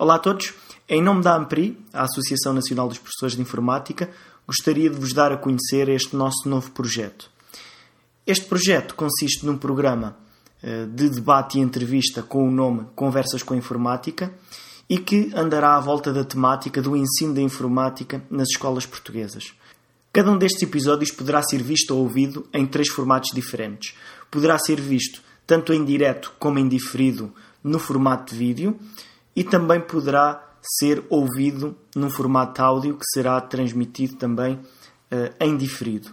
Olá a todos. Em nome da AMPRI, a Associação Nacional dos Professores de Informática, gostaria de vos dar a conhecer este nosso novo projeto. Este projeto consiste num programa eh, de debate e entrevista com o nome Conversas com a Informática e que andará à volta da temática do ensino da informática nas escolas portuguesas. Cada um destes episódios poderá ser visto ou ouvido em três formatos diferentes. Poderá ser visto tanto em direto como em diferido no formato de vídeo e também poderá ser ouvido num formato áudio que será transmitido também uh, em diferido.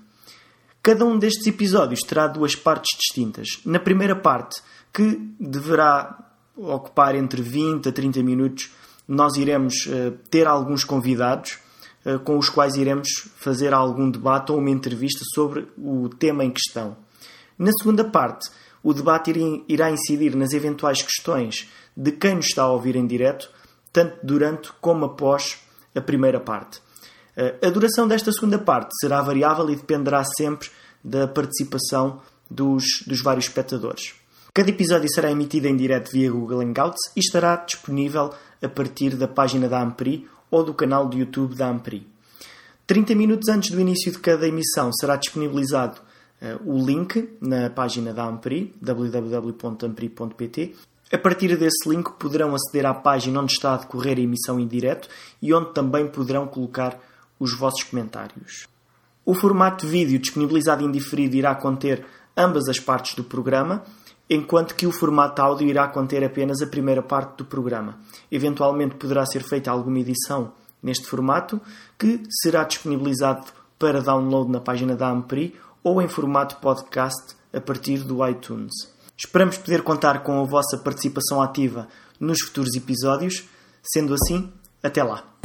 Cada um destes episódios terá duas partes distintas. Na primeira parte, que deverá ocupar entre 20 a 30 minutos, nós iremos uh, ter alguns convidados uh, com os quais iremos fazer algum debate ou uma entrevista sobre o tema em questão. Na segunda parte, o debate irá incidir nas eventuais questões de quem nos está a ouvir em direto, tanto durante como após a primeira parte. Eh, a duração desta segunda parte será variável e dependerá sempre da participação dos, dos vários espectadores. Cada episódio será emitido em direto via Google Hangouts e estará disponível a partir da página da Ampri ou do canal do YouTube da Ampri. 30 minutos antes do início de cada emissão será disponibilizado o link na página da Ampri, www.ampri.pt, a partir desse link poderão aceder à página onde está a decorrer a emissão em direto e onde também poderão colocar os vossos comentários. O formato de vídeo disponibilizado em diferido irá conter ambas as partes do programa, enquanto que o formato áudio irá conter apenas a primeira parte do programa. Eventualmente poderá ser feita alguma edição neste formato, que será disponibilizado para download na página da Ampri ou em formato podcast a partir do iTunes. Esperamos poder contar com a vossa participação ativa nos futuros episódios. Sendo assim, até lá!